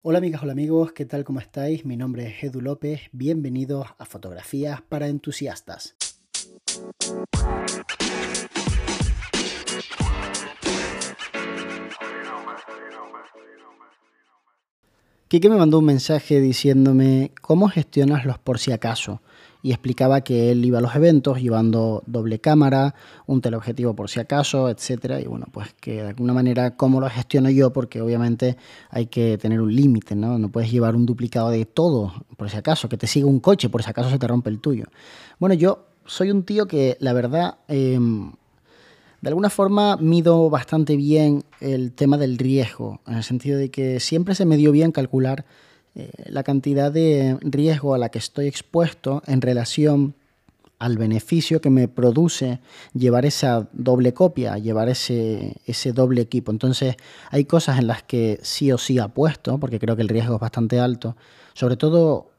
Hola amigas, hola amigos, ¿qué tal? ¿Cómo estáis? Mi nombre es Edu López, bienvenidos a Fotografías para Entusiastas. Kike me mandó un mensaje diciéndome cómo gestionas los por si acaso y explicaba que él iba a los eventos llevando doble cámara, un teleobjetivo por si acaso, etcétera, y bueno, pues que de alguna manera cómo lo gestiono yo porque obviamente hay que tener un límite, ¿no? No puedes llevar un duplicado de todo por si acaso, que te siga un coche por si acaso se te rompe el tuyo. Bueno, yo soy un tío que la verdad em, de alguna forma mido bastante bien el tema del riesgo, en el sentido de que siempre se me dio bien calcular eh, la cantidad de riesgo a la que estoy expuesto en relación al beneficio que me produce llevar esa doble copia, llevar ese, ese doble equipo. Entonces hay cosas en las que sí o sí apuesto, porque creo que el riesgo es bastante alto, sobre todo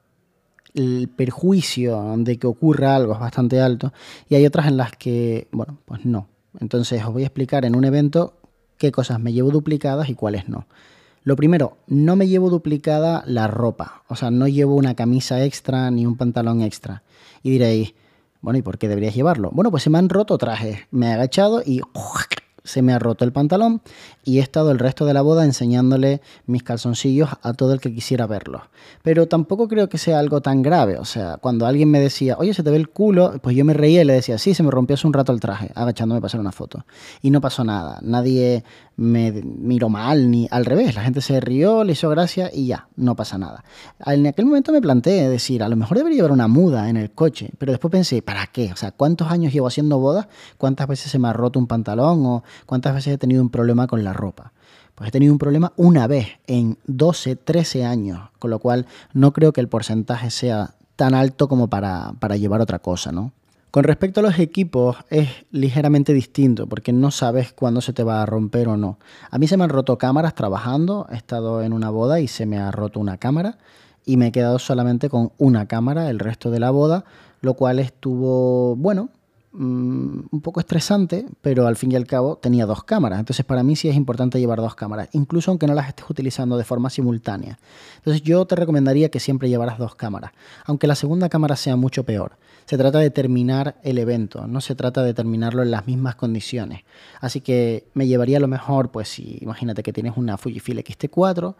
el perjuicio de que ocurra algo es bastante alto, y hay otras en las que, bueno, pues no. Entonces os voy a explicar en un evento qué cosas me llevo duplicadas y cuáles no. Lo primero, no me llevo duplicada la ropa, o sea, no llevo una camisa extra ni un pantalón extra. Y diréis, bueno, ¿y por qué deberías llevarlo? Bueno, pues se me han roto trajes, me he agachado y se me ha roto el pantalón y he estado el resto de la boda enseñándole mis calzoncillos a todo el que quisiera verlos. Pero tampoco creo que sea algo tan grave. O sea, cuando alguien me decía, oye, se te ve el culo, pues yo me reía y le decía, sí, se me rompió hace un rato el traje, agachándome para hacer una foto. Y no pasó nada. Nadie me miró mal, ni al revés. La gente se rió, le hizo gracia y ya, no pasa nada. En aquel momento me planteé decir, a lo mejor debería llevar una muda en el coche. Pero después pensé, ¿para qué? O sea, ¿cuántos años llevo haciendo bodas? ¿Cuántas veces se me ha roto un pantalón? ¿O cuántas veces he tenido un problema con la ropa? Pues he tenido un problema una vez en 12, 13 años, con lo cual no creo que el porcentaje sea tan alto como para, para llevar otra cosa, ¿no? Con respecto a los equipos es ligeramente distinto porque no sabes cuándo se te va a romper o no. A mí se me han roto cámaras trabajando, he estado en una boda y se me ha roto una cámara y me he quedado solamente con una cámara el resto de la boda, lo cual estuvo bueno, Mm, un poco estresante, pero al fin y al cabo tenía dos cámaras. Entonces para mí sí es importante llevar dos cámaras, incluso aunque no las estés utilizando de forma simultánea. Entonces yo te recomendaría que siempre llevaras dos cámaras, aunque la segunda cámara sea mucho peor. Se trata de terminar el evento, no se trata de terminarlo en las mismas condiciones. Así que me llevaría lo mejor, pues si imagínate que tienes una Fujifilm X-T4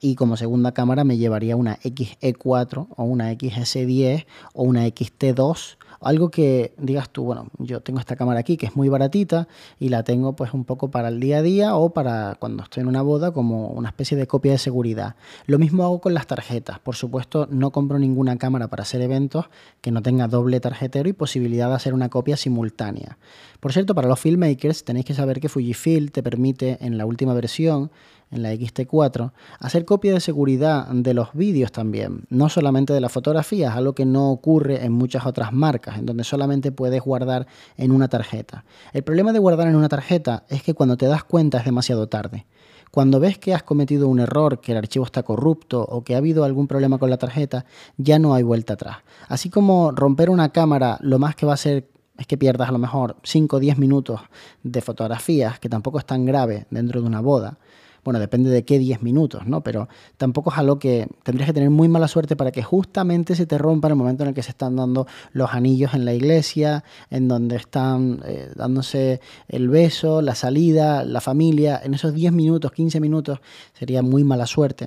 y como segunda cámara me llevaría una XE4 o una XS10 o una XT2 algo que digas tú, bueno, yo tengo esta cámara aquí que es muy baratita y la tengo pues un poco para el día a día o para cuando estoy en una boda como una especie de copia de seguridad. Lo mismo hago con las tarjetas. Por supuesto, no compro ninguna cámara para hacer eventos que no tenga doble tarjetero y posibilidad de hacer una copia simultánea. Por cierto, para los filmmakers tenéis que saber que Fujifilm te permite en la última versión en la XT4, hacer copia de seguridad de los vídeos también, no solamente de las fotografías, algo que no ocurre en muchas otras marcas, en donde solamente puedes guardar en una tarjeta. El problema de guardar en una tarjeta es que cuando te das cuenta es demasiado tarde. Cuando ves que has cometido un error, que el archivo está corrupto o que ha habido algún problema con la tarjeta, ya no hay vuelta atrás. Así como romper una cámara, lo más que va a ser es que pierdas a lo mejor 5 o 10 minutos de fotografías, que tampoco es tan grave dentro de una boda, bueno, depende de qué 10 minutos, ¿no? Pero tampoco es algo que tendrías que tener muy mala suerte para que justamente se te rompa en el momento en el que se están dando los anillos en la iglesia, en donde están eh, dándose el beso, la salida, la familia. En esos 10 minutos, 15 minutos sería muy mala suerte.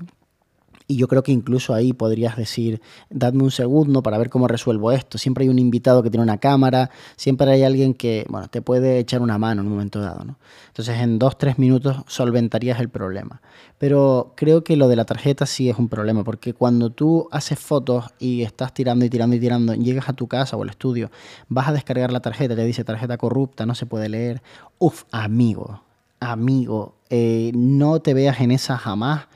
Y yo creo que incluso ahí podrías decir, dadme un segundo para ver cómo resuelvo esto. Siempre hay un invitado que tiene una cámara, siempre hay alguien que, bueno, te puede echar una mano en un momento dado, ¿no? Entonces en dos, tres minutos solventarías el problema. Pero creo que lo de la tarjeta sí es un problema, porque cuando tú haces fotos y estás tirando y tirando y tirando, llegas a tu casa o al estudio, vas a descargar la tarjeta, te dice tarjeta corrupta, no se puede leer. Uf, amigo, amigo, eh, no te veas en esa jamás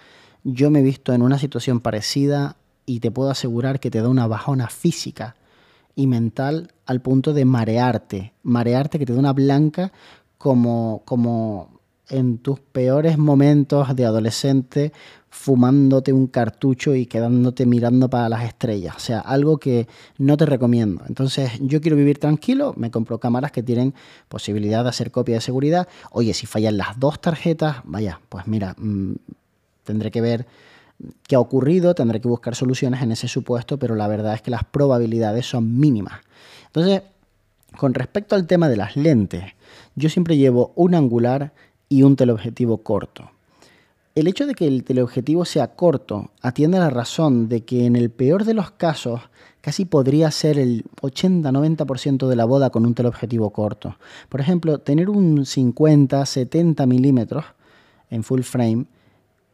yo me he visto en una situación parecida y te puedo asegurar que te da una bajona física y mental al punto de marearte, marearte que te da una blanca como, como en tus peores momentos de adolescente fumándote un cartucho y quedándote mirando para las estrellas. O sea, algo que no te recomiendo. Entonces, yo quiero vivir tranquilo, me compro cámaras que tienen posibilidad de hacer copia de seguridad. Oye, si fallan las dos tarjetas, vaya, pues mira, mm, tendré que ver ¿Qué ha ocurrido? Tendré que buscar soluciones en ese supuesto, pero la verdad es que las probabilidades son mínimas. Entonces, con respecto al tema de las lentes, yo siempre llevo un angular y un teleobjetivo corto. El hecho de que el teleobjetivo sea corto atiende a la razón de que en el peor de los casos casi podría ser el 80-90% de la boda con un teleobjetivo corto. Por ejemplo, tener un 50-70 milímetros en full frame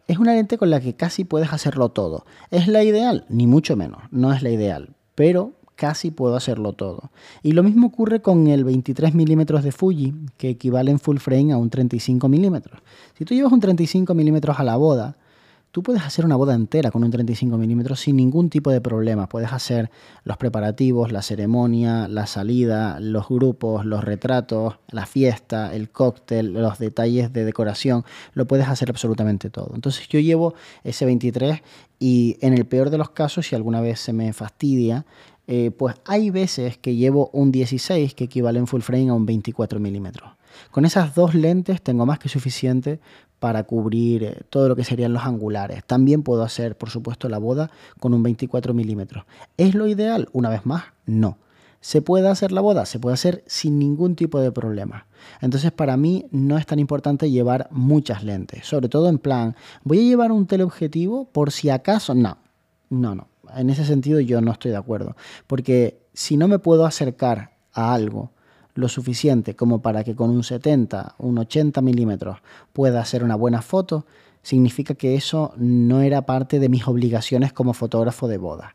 es una lente con la que casi puedes hacerlo todo. ¿Es la ideal? Ni mucho menos, no es la ideal, pero casi puedo hacerlo todo. Y lo mismo ocurre con el 23 milímetros de Fuji, que equivale en full frame a un 35 milímetros. Si tú llevas un 35 milímetros a la boda, Tú puedes hacer una boda entera con un 35 milímetros sin ningún tipo de problema. Puedes hacer los preparativos, la ceremonia, la salida, los grupos, los retratos, la fiesta, el cóctel, los detalles de decoración. Lo puedes hacer absolutamente todo. Entonces yo llevo ese 23 y en el peor de los casos, si alguna vez se me fastidia, eh, pues hay veces que llevo un 16 que equivale en full frame a un 24 milímetros. Con esas dos lentes tengo más que suficiente para cubrir eh, todo lo que serían los angulares. También puedo hacer, por supuesto, la boda con un 24 milímetros. ¿Es lo ideal? Una vez más, no. ¿Se puede hacer la boda? Se puede hacer sin ningún tipo de problema. Entonces para mí no es tan importante llevar muchas lentes, sobre todo en plan, voy a llevar un teleobjetivo por si acaso, no, no, no. En ese sentido yo no estoy de acuerdo, porque si no me puedo acercar a algo lo suficiente como para que con un 70, un 80 milímetros pueda hacer una buena foto, significa que eso no era parte de mis obligaciones como fotógrafo de bodas.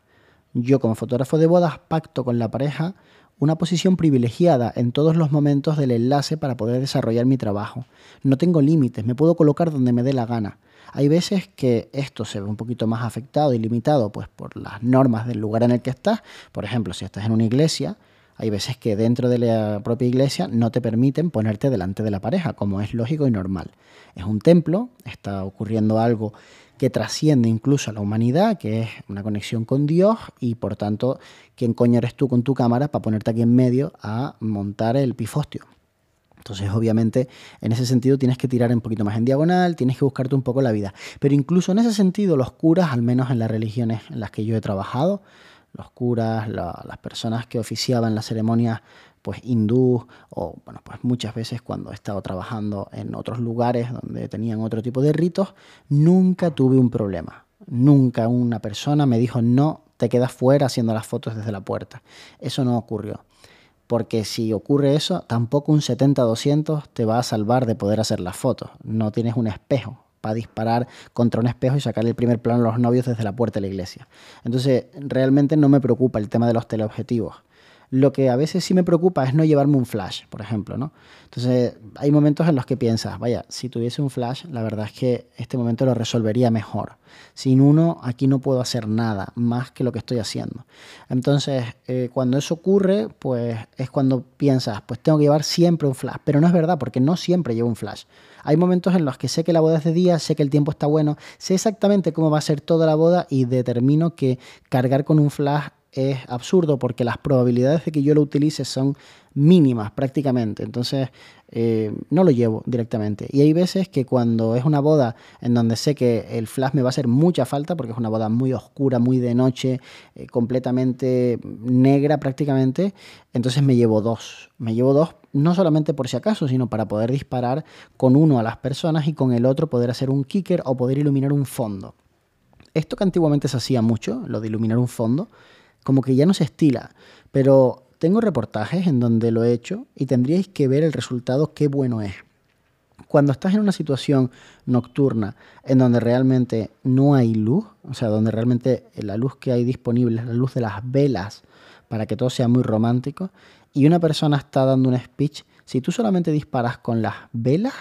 Yo como fotógrafo de bodas pacto con la pareja una posición privilegiada en todos los momentos del enlace para poder desarrollar mi trabajo. No tengo límites, me puedo colocar donde me dé la gana. Hay veces que esto se ve un poquito más afectado y limitado pues por las normas del lugar en el que estás. Por ejemplo, si estás en una iglesia, hay veces que dentro de la propia iglesia no te permiten ponerte delante de la pareja, como es lógico y normal. Es un templo, está ocurriendo algo que trasciende incluso a la humanidad, que es una conexión con Dios y por tanto, ¿quién coño eres tú con tu cámara para ponerte aquí en medio a montar el pifostio? Entonces, obviamente, en ese sentido tienes que tirar un poquito más en diagonal, tienes que buscarte un poco la vida. Pero incluso en ese sentido, los curas, al menos en las religiones en las que yo he trabajado, los curas, las personas que oficiaban las ceremonias pues hindú o bueno pues muchas veces cuando he estado trabajando en otros lugares donde tenían otro tipo de ritos nunca tuve un problema nunca una persona me dijo no te quedas fuera haciendo las fotos desde la puerta eso no ocurrió porque si ocurre eso tampoco un 70-200 te va a salvar de poder hacer las fotos no tienes un espejo para disparar contra un espejo y sacar el primer plano a los novios desde la puerta de la iglesia. Entonces, realmente no me preocupa el tema de los teleobjetivos. Lo que a veces sí me preocupa es no llevarme un flash, por ejemplo, ¿no? Entonces, hay momentos en los que piensas, vaya, si tuviese un flash, la verdad es que este momento lo resolvería mejor. Sin uno, aquí no puedo hacer nada más que lo que estoy haciendo. Entonces, eh, cuando eso ocurre, pues es cuando piensas, pues tengo que llevar siempre un flash. Pero no es verdad, porque no siempre llevo un flash. Hay momentos en los que sé que la boda es de día, sé que el tiempo está bueno, sé exactamente cómo va a ser toda la boda y determino que cargar con un flash es absurdo porque las probabilidades de que yo lo utilice son mínimas prácticamente. Entonces eh, no lo llevo directamente. Y hay veces que cuando es una boda en donde sé que el flash me va a hacer mucha falta porque es una boda muy oscura, muy de noche, eh, completamente negra prácticamente, entonces me llevo dos. Me llevo dos no solamente por si acaso, sino para poder disparar con uno a las personas y con el otro poder hacer un kicker o poder iluminar un fondo. Esto que antiguamente se hacía mucho, lo de iluminar un fondo, como que ya no se estila, pero tengo reportajes en donde lo he hecho y tendríais que ver el resultado, qué bueno es. Cuando estás en una situación nocturna en donde realmente no hay luz, o sea, donde realmente la luz que hay disponible es la luz de las velas para que todo sea muy romántico, y una persona está dando un speech, si tú solamente disparas con las velas,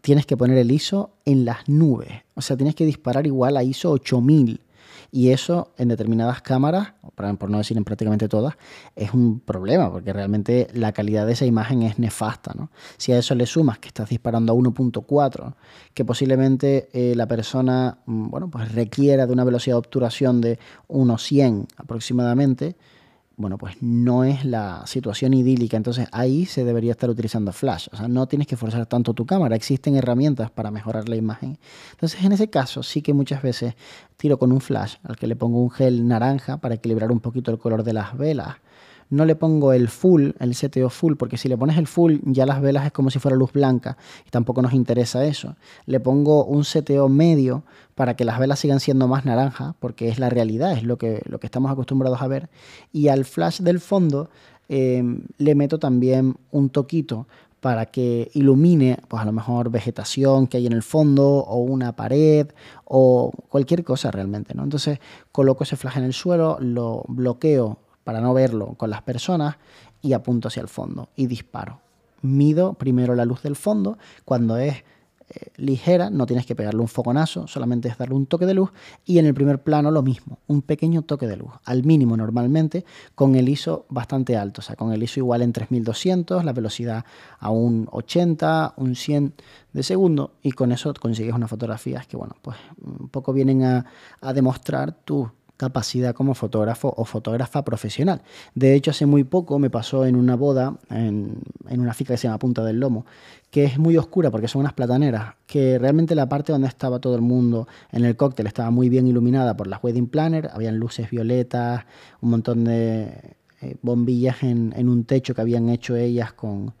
tienes que poner el ISO en las nubes. O sea, tienes que disparar igual a ISO 8000 y eso en determinadas cámaras, por no decir en prácticamente todas, es un problema, porque realmente la calidad de esa imagen es nefasta. ¿no? Si a eso le sumas que estás disparando a 1.4, que posiblemente eh, la persona mm, bueno, pues requiera de una velocidad de obturación de 1.100 aproximadamente, bueno, pues no es la situación idílica. Entonces ahí se debería estar utilizando flash. O sea, no tienes que forzar tanto tu cámara. Existen herramientas para mejorar la imagen. Entonces en ese caso sí que muchas veces tiro con un flash al que le pongo un gel naranja para equilibrar un poquito el color de las velas no le pongo el full, el CTO full, porque si le pones el full ya las velas es como si fuera luz blanca y tampoco nos interesa eso. Le pongo un CTO medio para que las velas sigan siendo más naranja, porque es la realidad, es lo que, lo que estamos acostumbrados a ver. Y al flash del fondo em, le meto también un toquito para que ilumine, pues a lo mejor vegetación que hay en el fondo o una pared o cualquier cosa realmente, ¿no? Entonces coloco ese flash en el suelo, lo bloqueo para no verlo con las personas y apunto hacia el fondo y disparo. Mido primero la luz del fondo, cuando es eh, ligera, no tienes que pegarle un fogonazo, solamente es darle un toque de luz. Y en el primer plano lo mismo, un pequeño toque de luz, al mínimo normalmente, con el ISO bastante alto, o sea, con el ISO igual en 3200, la velocidad a un 80, un 100 de segundo y con eso consigues unas fotografías que, bueno, pues un poco vienen a, a demostrar tu capacidad como fotógrafo o fotógrafa profesional. De hecho, hace muy poco me pasó en una boda, en, una finca que se llama Punta del Lomo, que es muy oscura porque son unas plataneras, que realmente la parte donde estaba todo el mundo en el cóctel estaba muy bien iluminada por las wedding planner, habían luces violetas, un montón de eh, bombillas en, en un techo que habían hecho ellas con,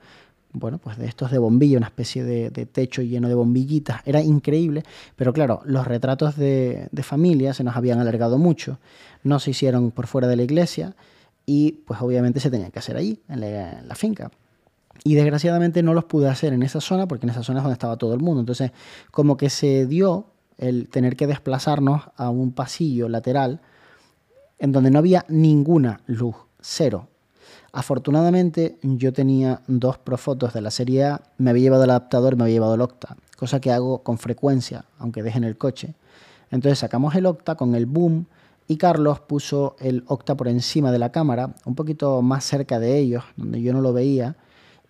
bueno, pues de estos de bombilla, una especie de, techo lleno de bombillitas. Era increíble, pero claro, los retratos de, familia se nos habían alargado mucho. No se hicieron por fuera de la iglesia y pues obviamente se tenían que hacer allí, en la, finca. Y desgraciadamente no los pude hacer en esa zona porque en esa zona es donde estaba todo el mundo. Entonces, como que se dio el tener que desplazarnos a un pasillo lateral en donde no había ninguna luz, cero. Afortunadamente yo tenía dos profotos de la serie A, me había llevado el adaptador y me había llevado el Octa, cosa que hago con frecuencia, aunque deje en el coche. Entonces sacamos el Octa con el boom y Carlos puso el Octa por encima de la cámara, un poquito más cerca de ellos, donde yo no lo veía,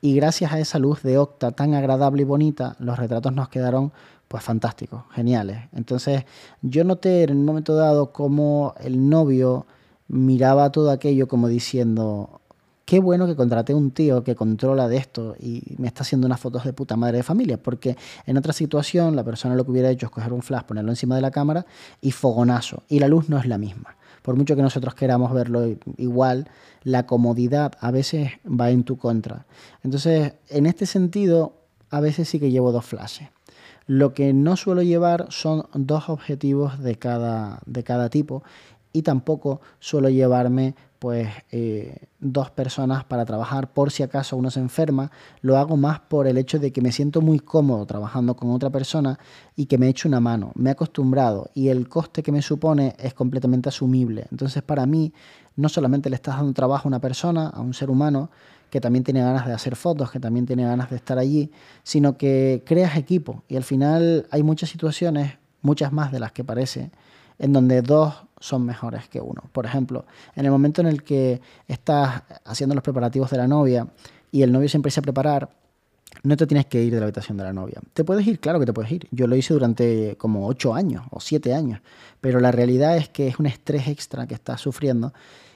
y gracias a esa luz de Octa tan agradable y bonita, los retratos nos quedaron pues fantásticos, geniales. Entonces yo noté en un momento dado cómo el novio miraba todo aquello como diciendo, qué bueno que contraté un tío que controla de esto y me está haciendo unas fotos de puta madre de familia, porque en otra situación la persona lo que hubiera hecho es coger un flash, ponerlo encima de la cámara y fogonazo, y la luz no es la misma. Por mucho que nosotros queramos verlo igual, la comodidad a veces va en tu contra. Entonces, en este sentido, a veces sí que llevo dos flashes. Lo que no suelo llevar son dos objetivos de cada, de cada tipo y tampoco suelo llevarme pues eh, dos personas para trabajar por si acaso uno se enferma, lo hago más por el hecho de que me siento muy cómodo trabajando con otra persona y que me eche una mano, me he acostumbrado y el coste que me supone es completamente asumible. Entonces para mí no solamente le estás dando trabajo a una persona, a un ser humano, que también tiene ganas de hacer fotos, que también tiene ganas de estar allí, sino que creas equipo y al final hay muchas situaciones, muchas más de las que parece, en donde dos son mejores que uno. Por ejemplo, en el momento en el que estás haciendo los preparativos de la novia y el novio se empieza a preparar, no te tienes que ir de la habitación de la novia. ¿Te puedes ir? Claro que te puedes ir. Yo lo hice durante como ocho años o siete años, pero la realidad es que es un estrés extra que estás sufriendo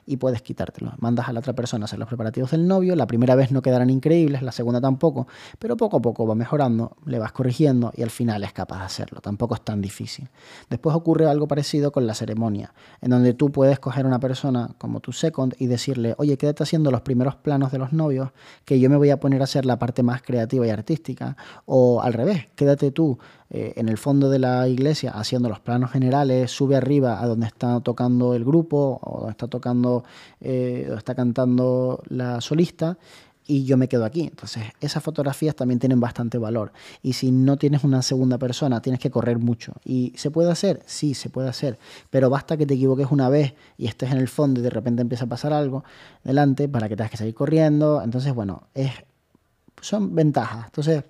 y puedes quitártelo. Mandas a la otra persona a hacer los preparativos del novio, la primera vez no quedarán increíbles, la segunda tampoco, pero poco a poco va mejorando, le vas corrigiendo y al final es capaz de hacerlo, tampoco es tan difícil. Después ocurre algo parecido con la ceremonia, en donde tú puedes coger a una persona como tu second y decirle, oye, quédate haciendo los primeros planos de los novios, que yo me voy a poner a hacer la parte más creativa y artística, o al revés, quédate tú eh, en el fondo de la iglesia haciendo los planos generales, sube arriba a donde está tocando el grupo o donde está tocando, eh, está cantando la solista y yo me quedo aquí. Entonces, esas fotografías también tienen bastante valor. Y si no tienes una segunda persona, tienes que correr mucho. ¿Y se puede hacer? Sí, se puede hacer. Pero basta que te equivoques una vez y estés en el fondo y de repente empieza a pasar algo delante para que tengas que seguir corriendo. Entonces, bueno, es, son ventajas. Entonces,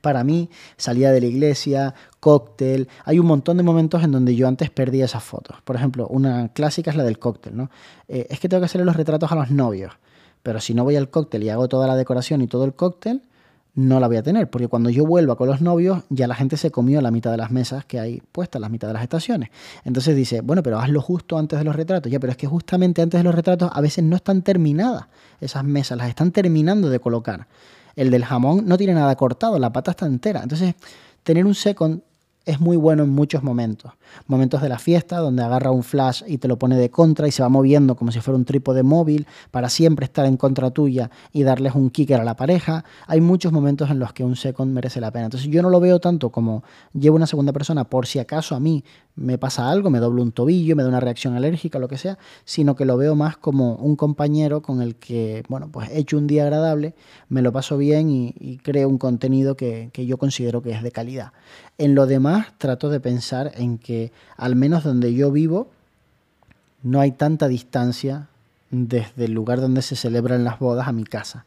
para mí, salida de la iglesia, cóctel. Hay un montón de momentos en donde yo antes perdía esas fotos. Por ejemplo, una clásica es la del cóctel, ¿no? Eh, es que tengo que hacerle los retratos a los novios. Pero si no voy al cóctel y hago toda la decoración y todo el cóctel, no la voy a tener, porque cuando yo vuelva con los novios, ya la gente se comió la mitad de las mesas que hay puestas, la mitad de las estaciones. Entonces dice, bueno, pero hazlo justo antes de los retratos. Ya, pero es que justamente antes de los retratos a veces no están terminadas esas mesas, las están terminando de colocar. El del jamón no tiene nada cortado, la pata está entera. Entonces, tener un second es muy bueno en muchos momentos. Momentos de la fiesta donde agarra un flash y te lo pone de contra y se va moviendo como si fuera un trípode móvil para siempre estar en contra tuya y darles un kicker a la pareja. Hay muchos momentos en los que un second merece la pena. Entonces yo no lo veo tanto como llevo una segunda persona por si acaso a mí me pasa algo, me doblo un tobillo, me da una reacción alérgica, lo que sea, sino que lo veo más como un compañero con el que, bueno, pues he hecho un día agradable, me lo paso bien y, creo un contenido que, que yo considero que es de calidad. En lo demás, trato de pensar en que, al menos donde yo vivo, no hay tanta distancia desde el lugar donde se celebran las bodas a mi casa.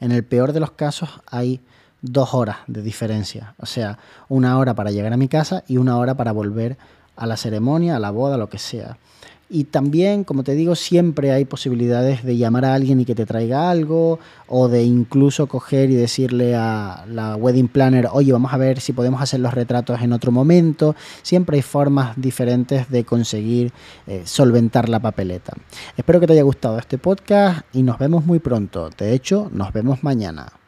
En el peor de los casos hay dos horas de diferencia, o sea, una hora para llegar a mi casa y una hora para volver a la ceremonia, a la boda, lo que sea. Y también, como te digo, siempre hay posibilidades de llamar a alguien y que te traiga algo, o de incluso coger y decirle a la wedding planner, oye, vamos a ver si podemos hacer los retratos en otro momento. Siempre hay formas diferentes de conseguir eh, solventar la papeleta. Espero que te haya gustado este podcast y nos vemos muy pronto. De hecho, nos vemos mañana.